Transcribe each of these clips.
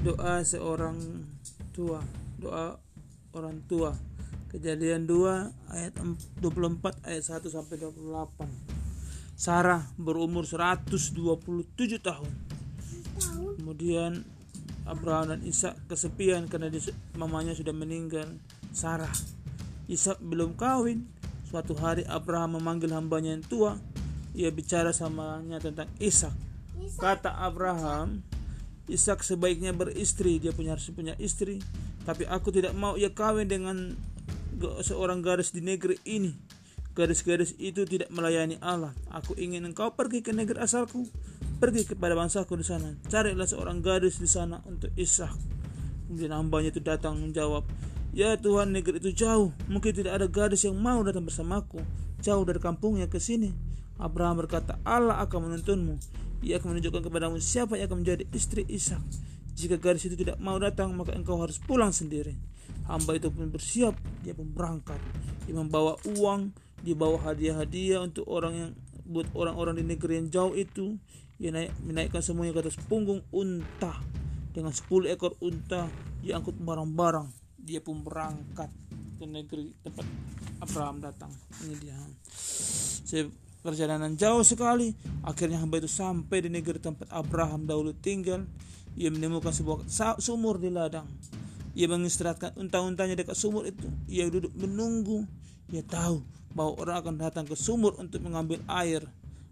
doa seorang tua. Doa orang tua. Kejadian 2 ayat 24 ayat 1 sampai 28 Sarah berumur 127 tahun. Kemudian Abraham dan Ishak kesepian karena mamanya sudah meninggal. Sarah Ishak belum kawin suatu hari Abraham memanggil hambanya yang tua. Ia bicara samanya tentang Ishak. Kata Abraham Ishak sebaiknya beristri dia punya harus punya istri. Tapi aku tidak mau ia kawin dengan seorang gadis di negeri ini. Gadis-gadis itu tidak melayani Allah. Aku ingin engkau pergi ke negeri asalku pergi kepada bangsaku di sana. Carilah seorang gadis di sana untuk Ishak. Kemudian hambanya itu datang menjawab Ya Tuhan negeri itu jauh. Mungkin tidak ada gadis yang mau datang bersamaku. Jauh dari kampungnya ke sini Abraham berkata Allah akan menuntunmu ia akan menunjukkan kepadamu siapa yang akan menjadi istri Ishak. Jika gadis itu tidak mau datang, maka engkau harus pulang sendiri. Hamba itu pun bersiap, dia pun berangkat. Dia membawa uang, dibawa hadiah-hadiah untuk orang yang buat orang-orang di negeri yang jauh itu. Ia naik, menaikkan semuanya ke atas punggung unta. Dengan 10 ekor unta, dia angkut barang-barang. Dia pun berangkat ke negeri tempat Abraham datang. Ini dia. Saya Perjalanan jauh sekali. Akhirnya hamba itu sampai di negeri tempat Abraham dahulu tinggal. Ia menemukan sebuah sumur di ladang. Ia mengistirahatkan unta-untanya dekat sumur itu. Ia duduk menunggu. Ia tahu bahwa orang akan datang ke sumur untuk mengambil air.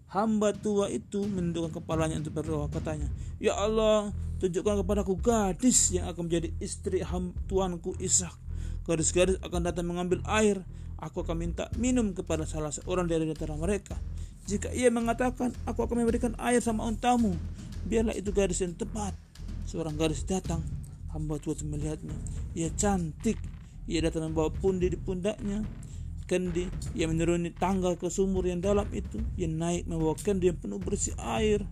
Hamba tua itu menundukkan kepalanya untuk berdoa. Katanya, Ya Allah, tunjukkan kepadaku gadis yang akan menjadi istri tuanku Ishak. Gadis-gadis akan datang mengambil air aku akan minta minum kepada salah seorang dari antara mereka. Jika ia mengatakan, aku akan memberikan air sama untamu, biarlah itu gadis yang tepat. Seorang gadis datang, hamba tua melihatnya. Ia cantik, ia datang membawa pundi di pundaknya. Kendi, ia menuruni tangga ke sumur yang dalam itu. Ia naik membawa kendi yang penuh bersih air.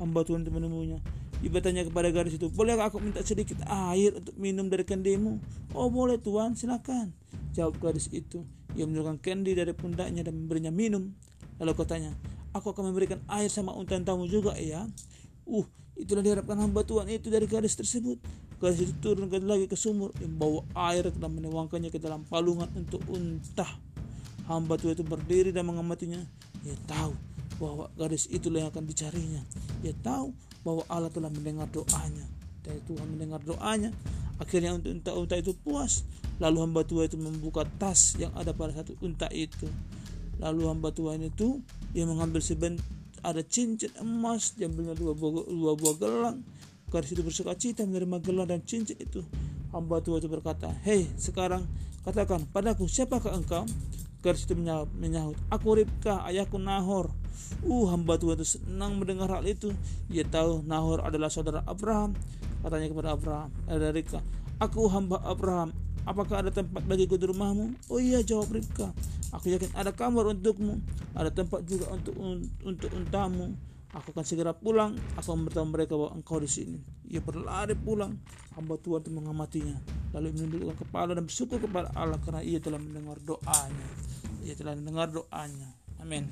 Hamba Tuhan itu menemunya. Ia bertanya kepada gadis itu, bolehkah aku minta sedikit air untuk minum dari kendimu? Oh boleh tuan, silakan. Jawab gadis itu. Ia menurunkan kendi dari pundaknya dan memberinya minum. Lalu katanya, aku akan memberikan air sama unta tamu juga ya. Uh, itulah diharapkan hamba Tuhan itu dari gadis tersebut. Gadis itu turun lagi ke sumur, membawa air dan menuangkannya ke dalam palungan untuk unta. Hamba Tuhan itu berdiri dan mengamatinya. Ia tahu bahwa gadis itulah yang akan dicarinya. Ia tahu bahwa Allah telah mendengar doanya. Dan Tuhan mendengar doanya. Akhirnya unta-unta itu puas Lalu hamba tua itu membuka tas yang ada pada satu unta itu. Lalu hamba tua itu dia mengambil seben ada cincin emas, dia ambilnya dua buah, dua buah gelang. Gadis itu bersuka cita menerima gelang dan cincin itu. Hamba tua itu berkata, Hei sekarang katakan padaku siapakah engkau? Gadis itu menyahut, Aku Ribka, ayahku Nahor. Uh, hamba tua itu senang mendengar hal itu. Ia tahu Nahor adalah saudara Abraham. Katanya kepada Abraham, ada Ribka, Aku hamba Abraham, Apakah ada tempat bagiku di rumahmu? Oh iya jawab Ribka. Aku yakin ada kamar untukmu. Ada tempat juga untuk untuk untamu. Aku akan segera pulang. Aku memberitahu mereka bahwa engkau di sini. Ia berlari pulang. Hamba Tuhan itu mengamatinya. Lalu menundukkan kepala dan bersyukur kepada Allah karena ia telah mendengar doanya. Ia telah mendengar doanya. Amin.